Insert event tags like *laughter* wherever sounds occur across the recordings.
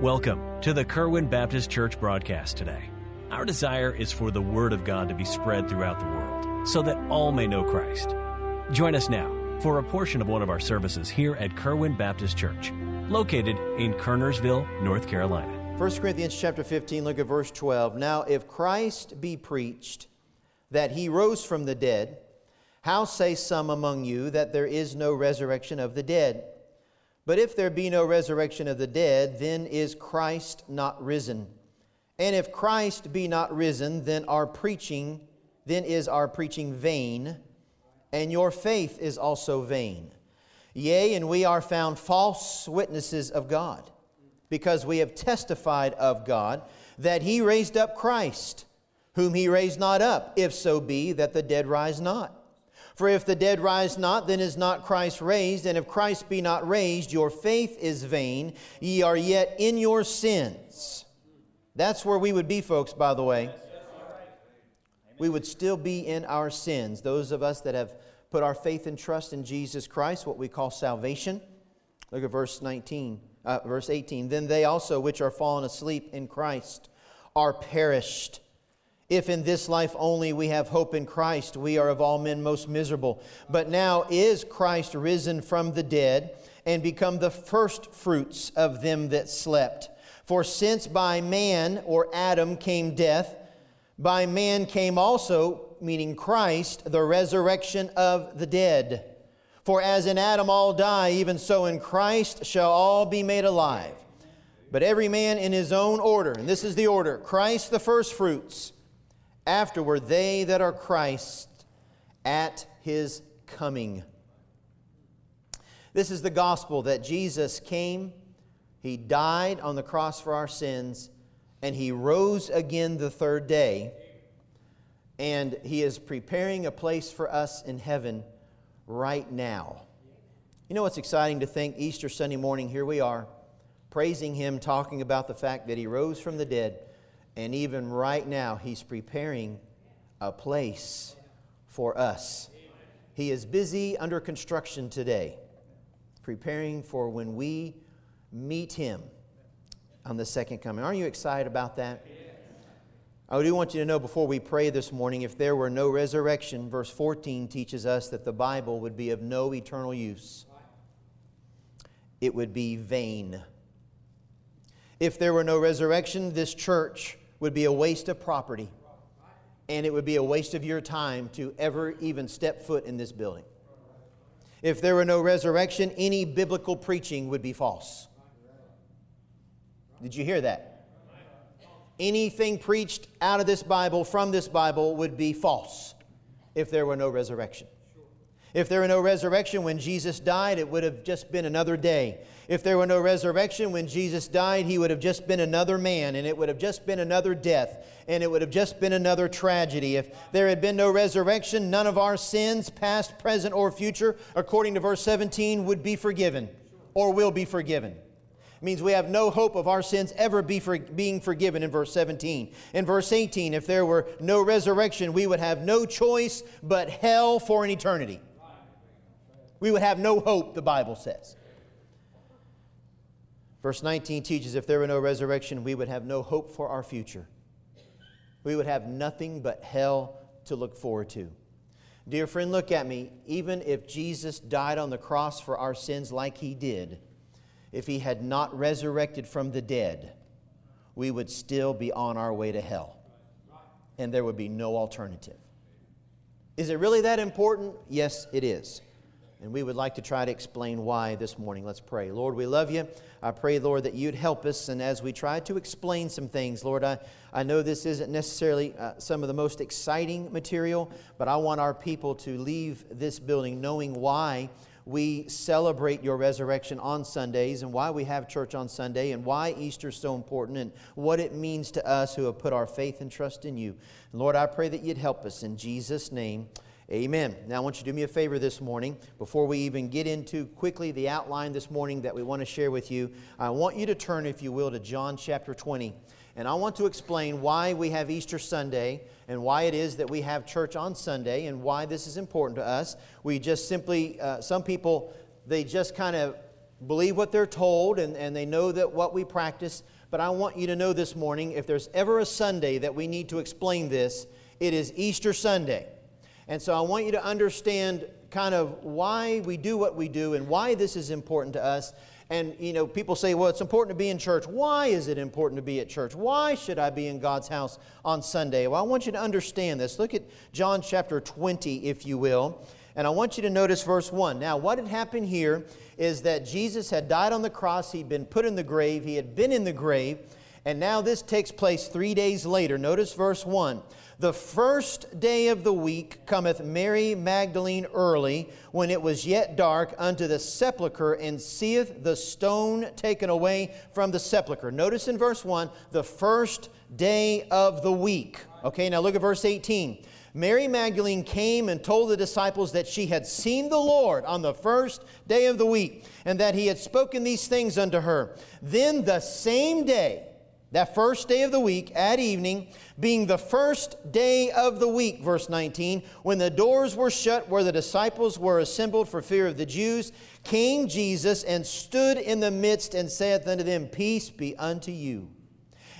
Welcome to the Kerwin Baptist Church broadcast today. Our desire is for the Word of God to be spread throughout the world so that all may know Christ. Join us now for a portion of one of our services here at Kerwin Baptist Church, located in Kernersville, North Carolina. 1 Corinthians chapter 15, look at verse 12. Now, if Christ be preached that he rose from the dead, how say some among you that there is no resurrection of the dead? But if there be no resurrection of the dead, then is Christ not risen. And if Christ be not risen, then our preaching, then is our preaching vain, and your faith is also vain. Yea, and we are found false witnesses of God, because we have testified of God that he raised up Christ, whom he raised not up, if so be that the dead rise not. For if the dead rise not, then is not Christ raised. And if Christ be not raised, your faith is vain. Ye are yet in your sins. That's where we would be, folks, by the way. We would still be in our sins. Those of us that have put our faith and trust in Jesus Christ, what we call salvation. Look at verse 19, uh, verse 18. Then they also which are fallen asleep in Christ are perished. If in this life only we have hope in Christ, we are of all men most miserable. But now is Christ risen from the dead and become the first fruits of them that slept. For since by man or Adam came death, by man came also, meaning Christ, the resurrection of the dead. For as in Adam all die, even so in Christ shall all be made alive. But every man in his own order, and this is the order Christ the first fruits afterward they that are Christ at his coming. This is the gospel that Jesus came, he died on the cross for our sins, and he rose again the third day. And he is preparing a place for us in heaven right now. You know what's exciting to think? Easter Sunday morning, here we are, praising him, talking about the fact that he rose from the dead and even right now, He's preparing a place for us. He is busy under construction today, preparing for when we meet Him on the second coming. Aren't you excited about that? I do want you to know before we pray this morning if there were no resurrection, verse 14 teaches us that the Bible would be of no eternal use. It would be vain. If there were no resurrection, this church would be a waste of property. And it would be a waste of your time to ever even step foot in this building. If there were no resurrection, any biblical preaching would be false. Did you hear that? Anything preached out of this Bible, from this Bible, would be false if there were no resurrection. If there were no resurrection when Jesus died, it would have just been another day. If there were no resurrection when Jesus died, he would have just been another man, and it would have just been another death, and it would have just been another tragedy. If there had been no resurrection, none of our sins, past, present, or future, according to verse 17, would be forgiven or will be forgiven. Means we have no hope of our sins ever be for, being forgiven in verse 17. In verse 18, if there were no resurrection, we would have no choice but hell for an eternity. We would have no hope, the Bible says. Verse 19 teaches if there were no resurrection, we would have no hope for our future. We would have nothing but hell to look forward to. Dear friend, look at me. Even if Jesus died on the cross for our sins like he did, if he had not resurrected from the dead, we would still be on our way to hell. And there would be no alternative. Is it really that important? Yes, it is. And we would like to try to explain why this morning. Let's pray. Lord, we love you. I pray, Lord, that you'd help us. And as we try to explain some things, Lord, I, I know this isn't necessarily uh, some of the most exciting material, but I want our people to leave this building knowing why we celebrate your resurrection on Sundays and why we have church on Sunday and why Easter is so important and what it means to us who have put our faith and trust in you. Lord, I pray that you'd help us in Jesus' name. Amen. Now, I want you to do me a favor this morning. Before we even get into quickly the outline this morning that we want to share with you, I want you to turn, if you will, to John chapter 20. And I want to explain why we have Easter Sunday and why it is that we have church on Sunday and why this is important to us. We just simply, uh, some people, they just kind of believe what they're told and, and they know that what we practice. But I want you to know this morning if there's ever a Sunday that we need to explain this, it is Easter Sunday. And so I want you to understand kind of why we do what we do and why this is important to us. And, you know, people say, well, it's important to be in church. Why is it important to be at church? Why should I be in God's house on Sunday? Well, I want you to understand this. Look at John chapter 20, if you will. And I want you to notice verse 1. Now, what had happened here is that Jesus had died on the cross, he'd been put in the grave, he had been in the grave, and now this takes place three days later. Notice verse 1. The first day of the week cometh Mary Magdalene early, when it was yet dark, unto the sepulchre, and seeth the stone taken away from the sepulchre. Notice in verse 1, the first day of the week. Okay, now look at verse 18. Mary Magdalene came and told the disciples that she had seen the Lord on the first day of the week, and that he had spoken these things unto her. Then the same day, that first day of the week at evening, being the first day of the week, verse 19, when the doors were shut where the disciples were assembled for fear of the Jews, came Jesus and stood in the midst and saith unto them, Peace be unto you.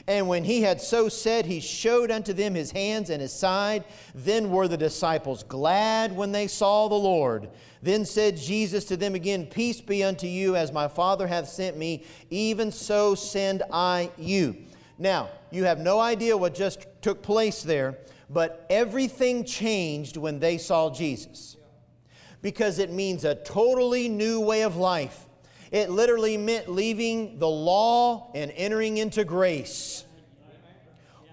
And when he had so said, he showed unto them his hands and his side. Then were the disciples glad when they saw the Lord. Then said Jesus to them again, Peace be unto you, as my Father hath sent me, even so send I you. Now, you have no idea what just took place there, but everything changed when they saw Jesus. Because it means a totally new way of life. It literally meant leaving the law and entering into grace.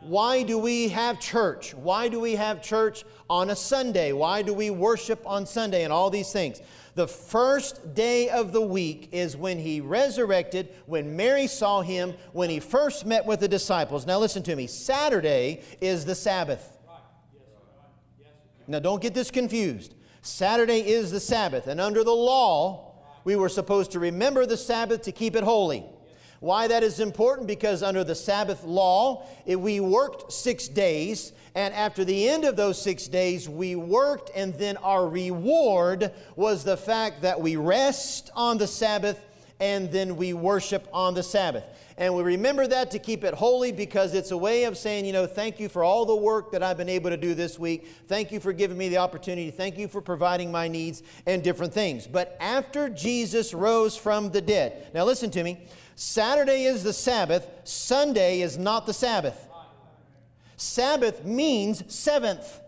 Why do we have church? Why do we have church on a Sunday? Why do we worship on Sunday and all these things? The first day of the week is when he resurrected, when Mary saw him, when he first met with the disciples. Now, listen to me. Saturday is the Sabbath. Now, don't get this confused. Saturday is the Sabbath, and under the law, we were supposed to remember the Sabbath to keep it holy. Why that is important? Because under the Sabbath law, eh, we worked six days, and after the end of those six days, we worked, and then our reward was the fact that we rest on the Sabbath and then we worship on the Sabbath. And we remember that to keep it holy because it's a way of saying, you know, thank you for all the work that I've been able to do this week. Thank you for giving me the opportunity. Thank you for providing my needs and different things. But after Jesus rose from the dead, now listen to me. Saturday is the Sabbath, Sunday is not the Sabbath. Sabbath means seventh.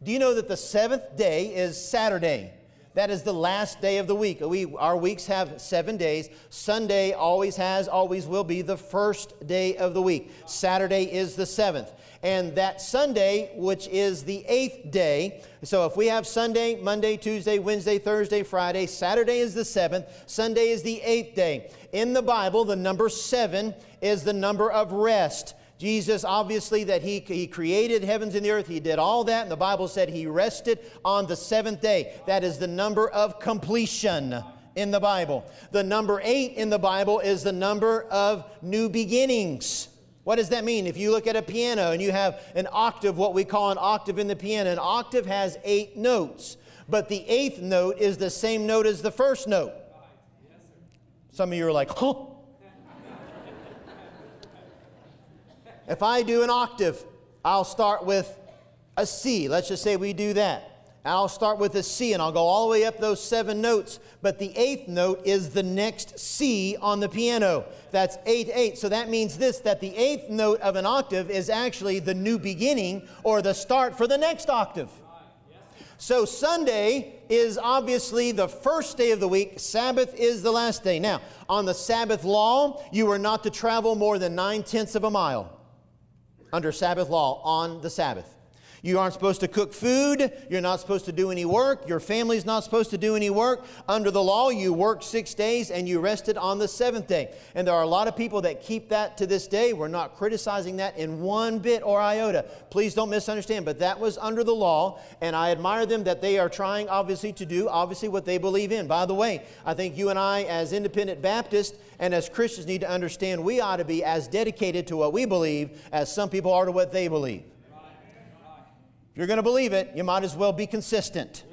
Do you know that the seventh day is Saturday? That is the last day of the week. We, our weeks have seven days. Sunday always has, always will be the first day of the week. Saturday is the seventh. And that Sunday, which is the eighth day, so if we have Sunday, Monday, Tuesday, Wednesday, Thursday, Friday, Saturday is the seventh, Sunday is the eighth day. In the Bible, the number seven is the number of rest. Jesus, obviously, that he, he created heavens and the earth, he did all that, and the Bible said he rested on the seventh day. That is the number of completion in the Bible. The number eight in the Bible is the number of new beginnings. What does that mean? If you look at a piano and you have an octave, what we call an octave in the piano, an octave has eight notes, but the eighth note is the same note as the first note. Some of you are like, huh? If I do an octave, I'll start with a C. Let's just say we do that. I'll start with a C and I'll go all the way up those seven notes, but the eighth note is the next C on the piano. That's 8 8. So that means this that the eighth note of an octave is actually the new beginning or the start for the next octave. So Sunday is obviously the first day of the week, Sabbath is the last day. Now, on the Sabbath law, you are not to travel more than nine tenths of a mile under Sabbath law on the Sabbath. You aren't supposed to cook food. You're not supposed to do any work. Your family's not supposed to do any work. Under the law, you worked six days and you rested on the seventh day. And there are a lot of people that keep that to this day. We're not criticizing that in one bit or iota. Please don't misunderstand, but that was under the law. And I admire them that they are trying, obviously, to do, obviously, what they believe in. By the way, I think you and I, as independent Baptists and as Christians, need to understand we ought to be as dedicated to what we believe as some people are to what they believe. If you're going to believe it, you might as well be consistent.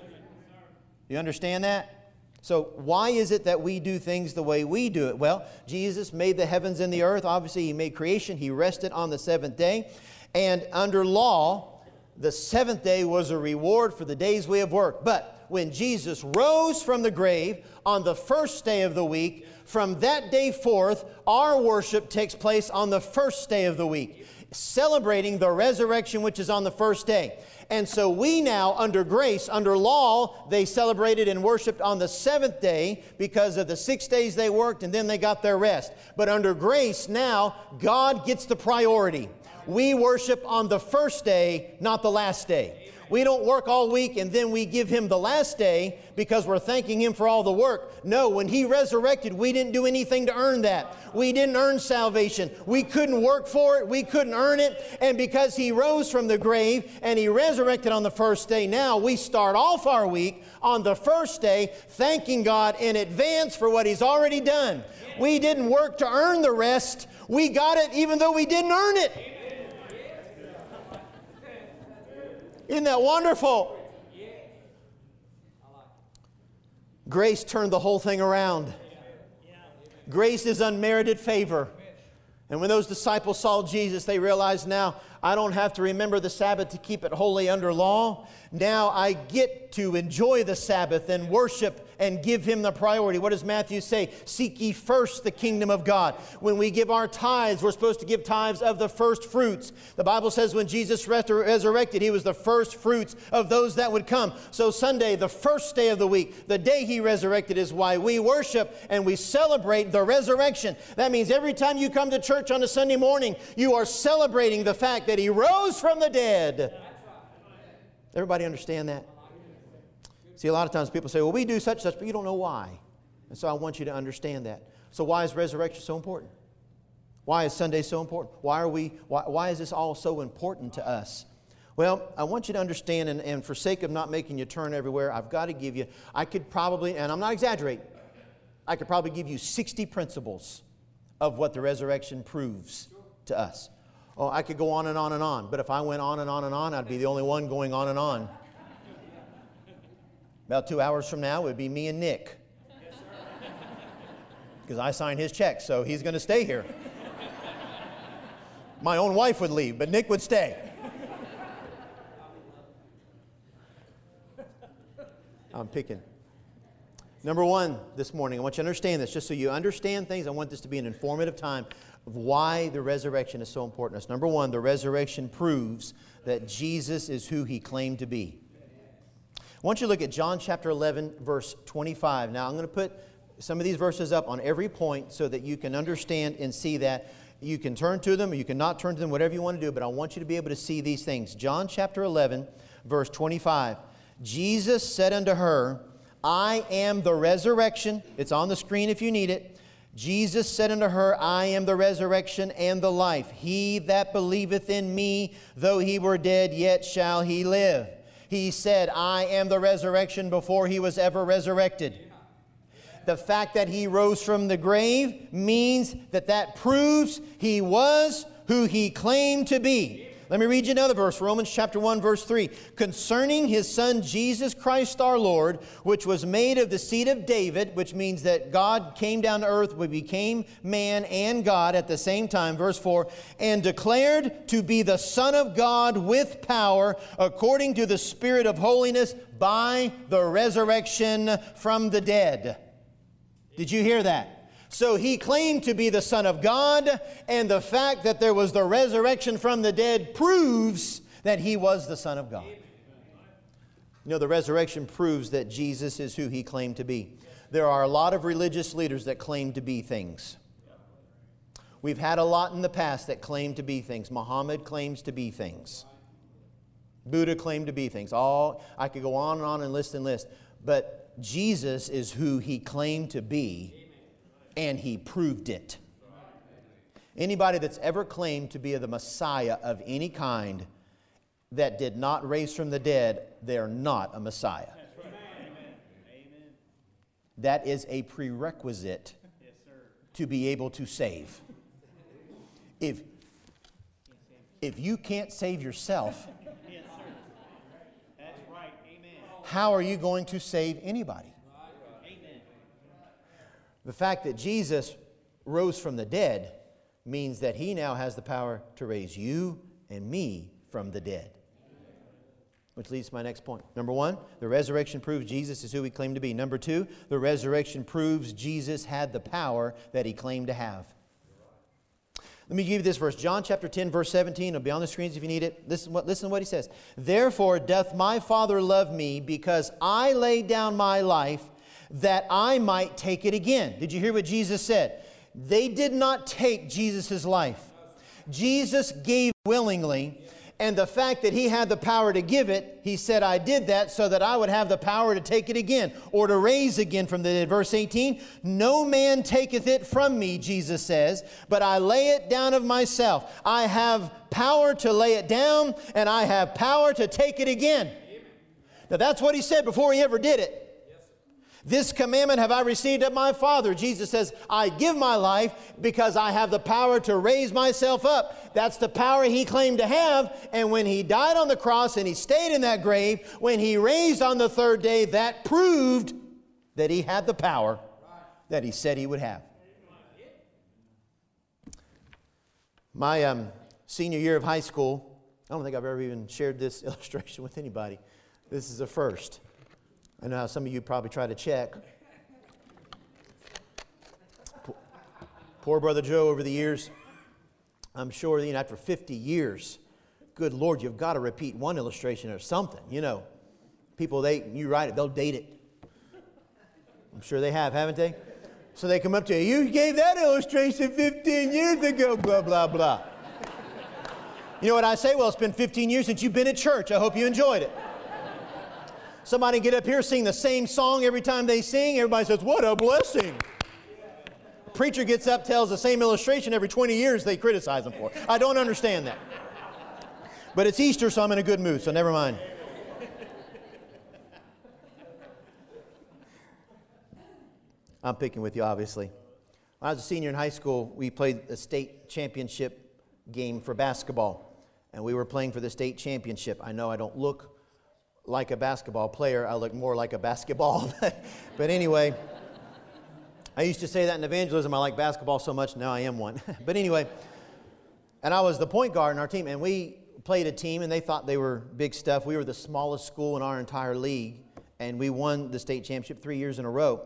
You understand that? So, why is it that we do things the way we do it? Well, Jesus made the heavens and the earth. Obviously, He made creation. He rested on the seventh day. And under law, the seventh day was a reward for the days we have worked. But when Jesus rose from the grave on the first day of the week, from that day forth, our worship takes place on the first day of the week, celebrating the resurrection which is on the first day. And so we now, under grace, under law, they celebrated and worshiped on the seventh day because of the six days they worked and then they got their rest. But under grace, now God gets the priority. We worship on the first day, not the last day. We don't work all week and then we give him the last day because we're thanking him for all the work. No, when he resurrected, we didn't do anything to earn that. We didn't earn salvation. We couldn't work for it. We couldn't earn it. And because he rose from the grave and he resurrected on the first day, now we start off our week on the first day thanking God in advance for what he's already done. We didn't work to earn the rest. We got it even though we didn't earn it. Isn't that wonderful? Grace turned the whole thing around. Grace is unmerited favor. And when those disciples saw Jesus, they realized now I don't have to remember the Sabbath to keep it holy under law. Now I get to enjoy the Sabbath and worship and give him the priority. What does Matthew say? Seek ye first the kingdom of God. When we give our tithes, we're supposed to give tithes of the first fruits. The Bible says when Jesus resurrected, he was the first fruits of those that would come. So Sunday, the first day of the week, the day he resurrected is why we worship and we celebrate the resurrection. That means every time you come to church on a Sunday morning, you are celebrating the fact that he rose from the dead. Everybody understand that? See, a lot of times people say, well, we do such such, but you don't know why. And so I want you to understand that. So, why is resurrection so important? Why is Sunday so important? Why, are we, why, why is this all so important to us? Well, I want you to understand, and, and for sake of not making you turn everywhere, I've got to give you, I could probably, and I'm not exaggerating, I could probably give you 60 principles of what the resurrection proves to us. Oh, I could go on and on and on, but if I went on and on and on, I'd be the only one going on and on. About two hours from now, it would be me and Nick. Because I signed his check, so he's going to stay here. My own wife would leave, but Nick would stay. I'm picking. Number one this morning, I want you to understand this, just so you understand things. I want this to be an informative time of why the resurrection is so important. to Us number one, the resurrection proves that Jesus is who he claimed to be. I want you to look at John chapter 11, verse 25. Now, I'm going to put some of these verses up on every point so that you can understand and see that. You can turn to them or you can not turn to them, whatever you want to do, but I want you to be able to see these things. John chapter 11, verse 25. Jesus said unto her, I am the resurrection. It's on the screen if you need it. Jesus said unto her, I am the resurrection and the life. He that believeth in me, though he were dead, yet shall he live. He said, I am the resurrection before he was ever resurrected. The fact that he rose from the grave means that that proves he was who he claimed to be. Let me read you another verse, Romans chapter 1, verse 3. Concerning his son Jesus Christ our Lord, which was made of the seed of David, which means that God came down to earth, we became man and God at the same time, verse 4, and declared to be the Son of God with power, according to the Spirit of holiness, by the resurrection from the dead. Did you hear that? So he claimed to be the Son of God, and the fact that there was the resurrection from the dead proves that he was the Son of God. You know, the resurrection proves that Jesus is who he claimed to be. There are a lot of religious leaders that claim to be things. We've had a lot in the past that claim to be things. Muhammad claims to be things. Buddha claimed to be things. All I could go on and on and list and list. But Jesus is who he claimed to be and he proved it. Anybody that's ever claimed to be the Messiah of any kind that did not raise from the dead, they're not a Messiah. That is a prerequisite to be able to save. If, if you can't save yourself, how are you going to save anybody? The fact that Jesus rose from the dead means that he now has the power to raise you and me from the dead. Which leads to my next point. Number one, the resurrection proves Jesus is who he claimed to be. Number two, the resurrection proves Jesus had the power that he claimed to have. Let me give you this verse. John chapter 10, verse 17. It'll be on the screens if you need it. Listen, listen to what he says. Therefore doth my Father love me, because I laid down my life that I might take it again. Did you hear what Jesus said? They did not take Jesus' life. Jesus gave willingly, and the fact that he had the power to give it, he said, I did that so that I would have the power to take it again or to raise again from the dead. Verse 18, no man taketh it from me, Jesus says, but I lay it down of myself. I have power to lay it down, and I have power to take it again. Now that's what he said before he ever did it. This commandment have I received of my Father. Jesus says, I give my life because I have the power to raise myself up. That's the power he claimed to have. And when he died on the cross and he stayed in that grave, when he raised on the third day, that proved that he had the power that he said he would have. My um, senior year of high school, I don't think I've ever even shared this *laughs* illustration with anybody. This is a first. I know how some of you probably try to check. Poor Brother Joe over the years, I'm sure, you know, after 50 years, good Lord, you've got to repeat one illustration or something. You know, people, they, you write it, they'll date it. I'm sure they have, haven't they? So they come up to you, you gave that illustration 15 years ago, blah, blah, blah. You know what I say? Well, it's been 15 years since you've been at church. I hope you enjoyed it. Somebody get up here, sing the same song every time they sing. Everybody says, What a blessing. preacher gets up, tells the same illustration every 20 years, they criticize him for. I don't understand that. But it's Easter, so I'm in a good mood, so never mind. I'm picking with you, obviously. When I was a senior in high school, we played a state championship game for basketball, and we were playing for the state championship. I know I don't look like a basketball player. I look more like a basketball. *laughs* but anyway, I used to say that in evangelism. I like basketball so much, now I am one. *laughs* but anyway, and I was the point guard in our team, and we played a team, and they thought they were big stuff. We were the smallest school in our entire league, and we won the state championship three years in a row.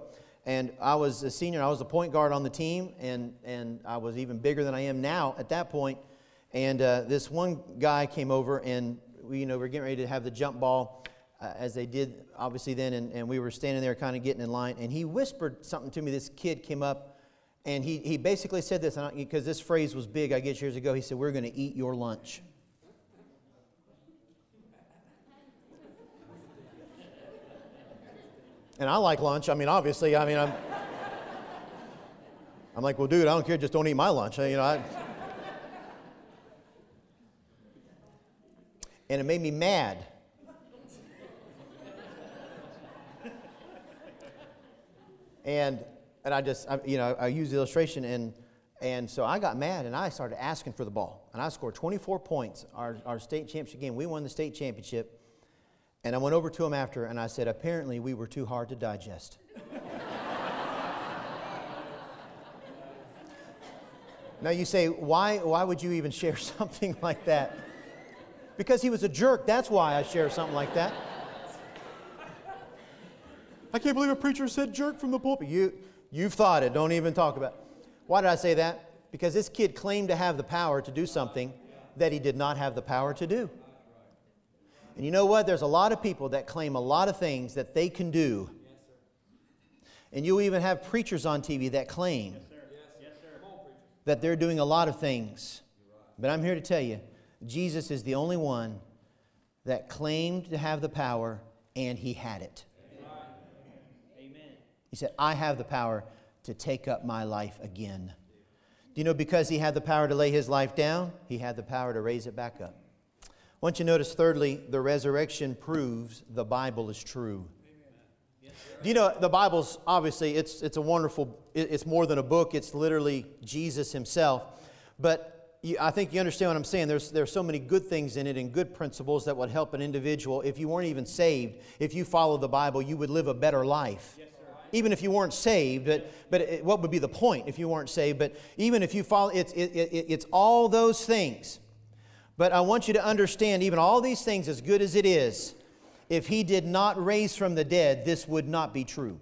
And I was a senior, I was the point guard on the team, and, and I was even bigger than I am now at that point. And uh, this one guy came over, and we, you know, we're getting ready to have the jump ball uh, as they did obviously then, and, and we were standing there kind of getting in line, and he whispered something to me. This kid came up, and he, he basically said this, because this phrase was big, I guess, years ago. He said, We're going to eat your lunch. And I like lunch. I mean, obviously, I mean, I'm, I'm like, well, dude, I don't care. Just don't eat my lunch. You know, I, and it made me mad And, and I just, I, you know, I used the illustration and, and so I got mad and I started asking for the ball. And I scored 24 points, our, our state championship game. We won the state championship. And I went over to him after and I said, apparently we were too hard to digest. *laughs* now you say, why, why would you even share *laughs* something like that? Because he was a jerk. That's why I share something like that. I can't believe a preacher said jerk from the pulpit. You, you've thought it. Don't even talk about it. Why did I say that? Because this kid claimed to have the power to do something that he did not have the power to do. And you know what? There's a lot of people that claim a lot of things that they can do. And you'll even have preachers on TV that claim that they're doing a lot of things. But I'm here to tell you Jesus is the only one that claimed to have the power, and he had it. He said, I have the power to take up my life again. Do you know because he had the power to lay his life down, he had the power to raise it back up? I want you to notice, thirdly, the resurrection proves the Bible is true. Do you know the Bible's obviously it's it's a wonderful it's more than a book it's literally Jesus himself but you, I think you understand what I'm saying there's there's so many good things in it and good principles that would help an individual if you weren't even saved if you followed the Bible you would live a better life yes even if you weren't saved, but, but it, what would be the point if you weren't saved? But even if you follow, it's, it, it, it's all those things. But I want you to understand, even all these things, as good as it is, if he did not raise from the dead, this would not be true.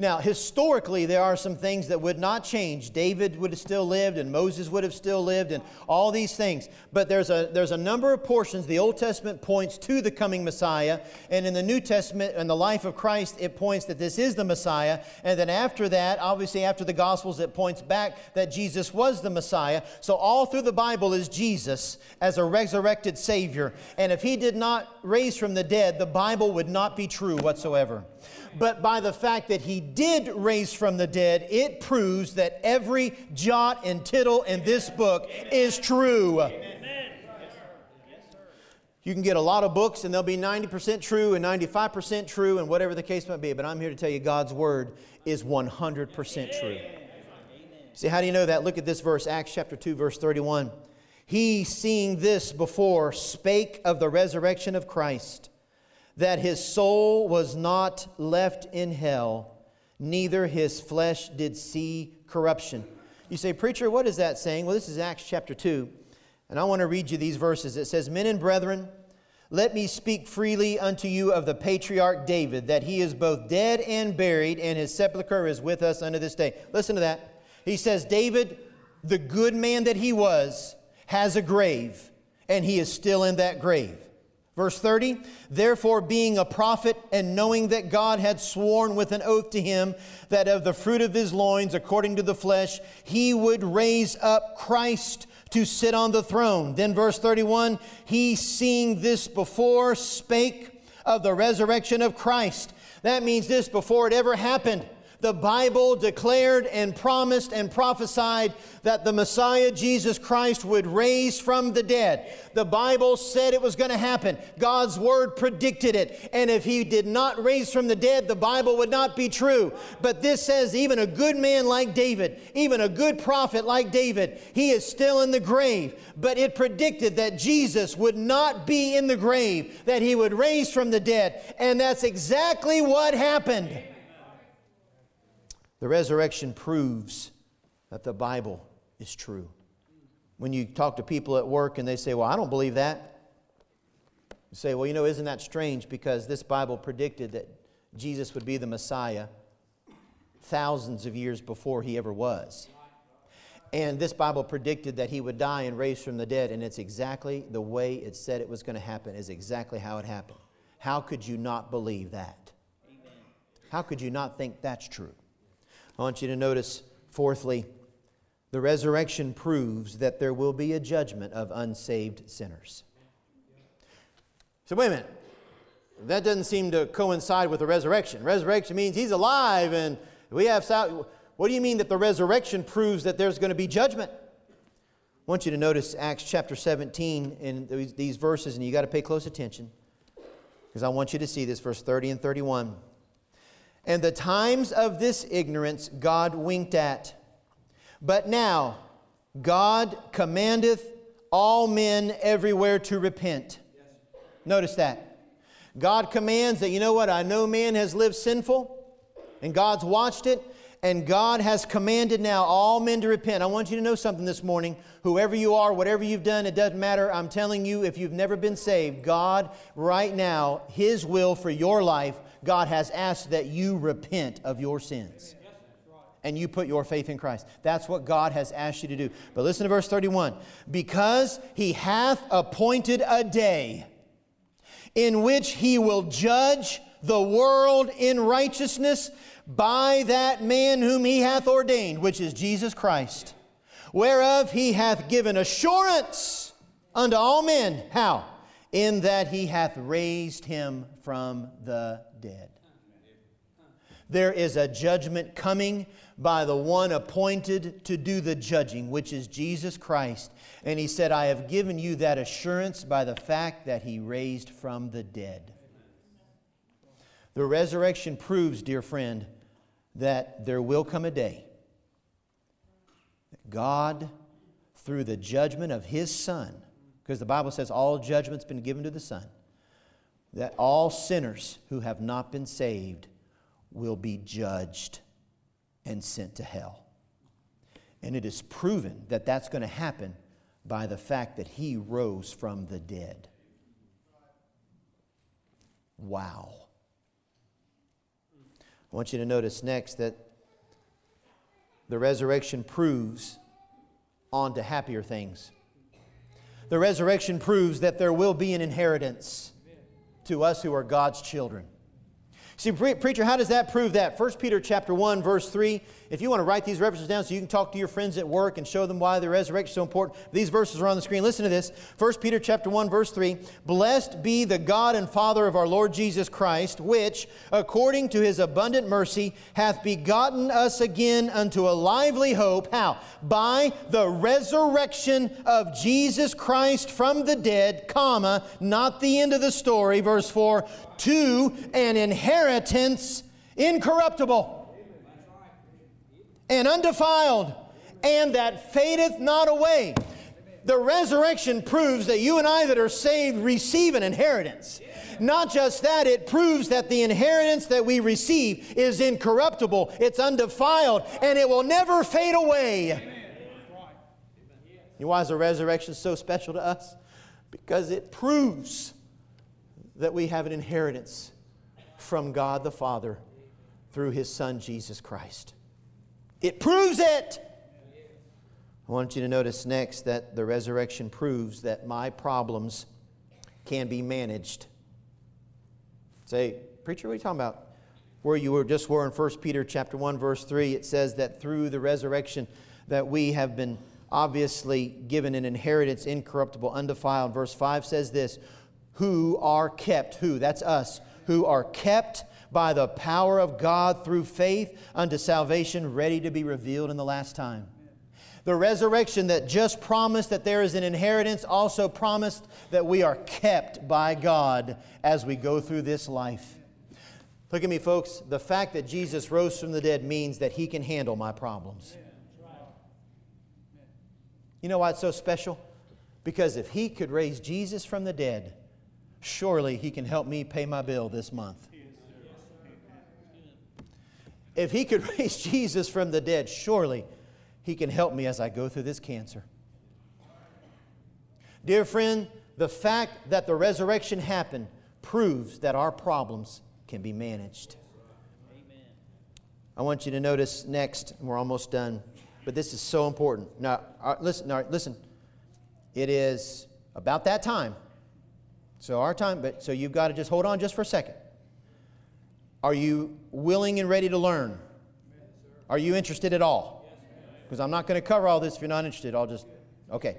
Now, historically, there are some things that would not change. David would have still lived, and Moses would have still lived, and all these things. But there's a, there's a number of portions. The Old Testament points to the coming Messiah, and in the New Testament and the life of Christ, it points that this is the Messiah. And then after that, obviously, after the Gospels, it points back that Jesus was the Messiah. So all through the Bible is Jesus as a resurrected Savior. And if he did not raise from the dead, the Bible would not be true whatsoever but by the fact that he did raise from the dead, it proves that every jot and tittle in this book is true. You can get a lot of books and they'll be 90% true and 95% true and whatever the case might be, but I'm here to tell you God's word is 100% true. See, how do you know that? Look at this verse, Acts chapter 2, verse 31. He, seeing this before, spake of the resurrection of Christ that his soul was not left in hell, neither his flesh did see corruption. You say, Preacher, what is that saying? Well, this is Acts chapter 2, and I want to read you these verses. It says, Men and brethren, let me speak freely unto you of the patriarch David, that he is both dead and buried, and his sepulchre is with us unto this day. Listen to that. He says, David, the good man that he was, has a grave, and he is still in that grave. Verse 30, therefore, being a prophet and knowing that God had sworn with an oath to him that of the fruit of his loins, according to the flesh, he would raise up Christ to sit on the throne. Then, verse 31, he seeing this before spake of the resurrection of Christ. That means this before it ever happened the Bible declared and promised and prophesied that the Messiah, Jesus Christ, would raise from the dead. The Bible said it was going to happen. God's Word predicted it. And if He did not raise from the dead, the Bible would not be true. But this says even a good man like David, even a good prophet like David, he is still in the grave. But it predicted that Jesus would not be in the grave, that He would raise from the dead. And that's exactly what happened. The resurrection proves that the Bible is true. When you talk to people at work and they say, Well, I don't believe that, you say, Well, you know, isn't that strange? Because this Bible predicted that Jesus would be the Messiah thousands of years before he ever was. And this Bible predicted that he would die and raise from the dead, and it's exactly the way it said it was going to happen, is exactly how it happened. How could you not believe that? How could you not think that's true? I want you to notice, fourthly, the resurrection proves that there will be a judgment of unsaved sinners. So, wait a minute. That doesn't seem to coincide with the resurrection. Resurrection means he's alive and we have. What do you mean that the resurrection proves that there's going to be judgment? I want you to notice Acts chapter 17 in these verses, and you got to pay close attention because I want you to see this, verse 30 and 31. And the times of this ignorance God winked at. But now God commandeth all men everywhere to repent. Notice that. God commands that, you know what, I know man has lived sinful, and God's watched it, and God has commanded now all men to repent. I want you to know something this morning. Whoever you are, whatever you've done, it doesn't matter. I'm telling you, if you've never been saved, God, right now, His will for your life God has asked that you repent of your sins and you put your faith in Christ. That's what God has asked you to do. But listen to verse 31 because he hath appointed a day in which he will judge the world in righteousness by that man whom he hath ordained, which is Jesus Christ, whereof he hath given assurance unto all men. How? In that he hath raised him from the dead. There is a judgment coming by the one appointed to do the judging, which is Jesus Christ. And he said, I have given you that assurance by the fact that he raised from the dead. The resurrection proves, dear friend, that there will come a day that God, through the judgment of his Son, because the Bible says all judgment's been given to the Son, that all sinners who have not been saved will be judged and sent to hell. And it is proven that that's going to happen by the fact that he rose from the dead. Wow. I want you to notice next that the resurrection proves on to happier things. The resurrection proves that there will be an inheritance to us who are God's children. See, preacher, how does that prove that? 1 Peter chapter 1, verse 3. If you want to write these references down so you can talk to your friends at work and show them why the resurrection is so important, these verses are on the screen. Listen to this. 1 Peter chapter 1, verse 3. Blessed be the God and Father of our Lord Jesus Christ, which, according to his abundant mercy, hath begotten us again unto a lively hope. How? By the resurrection of Jesus Christ from the dead, comma, not the end of the story, verse 4, to an inheritance incorruptible and undefiled, and that fadeth not away. The resurrection proves that you and I that are saved receive an inheritance. Not just that, it proves that the inheritance that we receive is incorruptible, it's undefiled, and it will never fade away. Why is the resurrection so special to us? Because it proves that we have an inheritance from God the Father through His Son, Jesus Christ. It proves it. I want you to notice next that the resurrection proves that my problems can be managed. Say, preacher, what are you talking about? Where you were just were in 1 Peter chapter 1, verse 3, it says that through the resurrection that we have been obviously given an inheritance incorruptible, undefiled. Verse 5 says this who are kept, who? That's us, who are kept by the power of God through faith unto salvation, ready to be revealed in the last time. The resurrection that just promised that there is an inheritance also promised that we are kept by God as we go through this life. Look at me, folks. The fact that Jesus rose from the dead means that He can handle my problems. You know why it's so special? Because if He could raise Jesus from the dead, surely he can help me pay my bill this month. If he could *laughs* raise Jesus from the dead, surely he can help me as I go through this cancer. Dear friend, the fact that the resurrection happened proves that our problems can be managed. I want you to notice next, we're almost done, but this is so important. Now, uh, listen, now, listen. It is about that time so our time, but so you've got to just hold on just for a second. Are you willing and ready to learn? Are you interested at all? Because I'm not going to cover all this if you're not interested. I'll just, okay.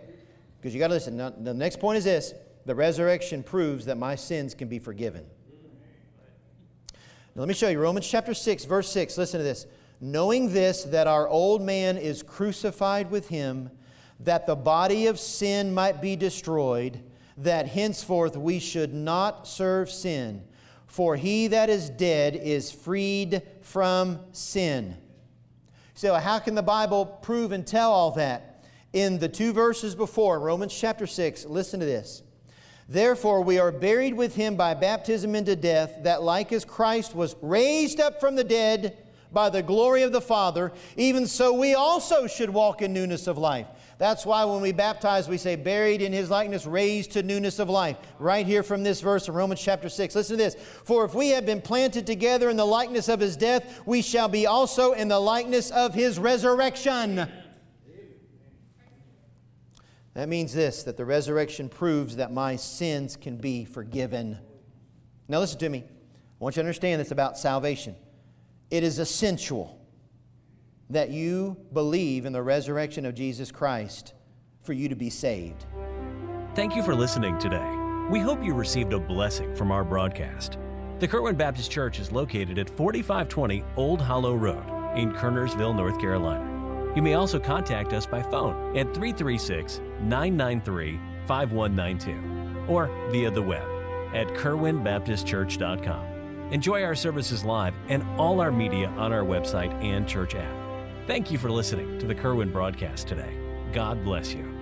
Because you got to listen. Now, the next point is this the resurrection proves that my sins can be forgiven. Now, let me show you Romans chapter 6, verse 6. Listen to this. Knowing this, that our old man is crucified with him, that the body of sin might be destroyed that henceforth we should not serve sin. For he that is dead is freed from sin. So, how can the Bible prove and tell all that? In the two verses before, Romans chapter 6, listen to this. Therefore, we are buried with him by baptism into death, that like as Christ was raised up from the dead by the glory of the Father, even so we also should walk in newness of life. That's why when we baptize, we say, buried in his likeness, raised to newness of life. Right here from this verse in Romans chapter 6. Listen to this. For if we have been planted together in the likeness of his death, we shall be also in the likeness of his resurrection. That means this that the resurrection proves that my sins can be forgiven. Now, listen to me. I want you to understand this about salvation. It is essential that you believe in the resurrection of Jesus Christ for you to be saved. Thank you for listening today. We hope you received a blessing from our broadcast. The Kerwin Baptist Church is located at 4520 Old Hollow Road in Kernersville, North Carolina. You may also contact us by phone at 336 993 5192 or via the web at kerwinbaptistchurch.com. Enjoy our services live and all our media on our website and church app. Thank you for listening to the Kerwin broadcast today. God bless you.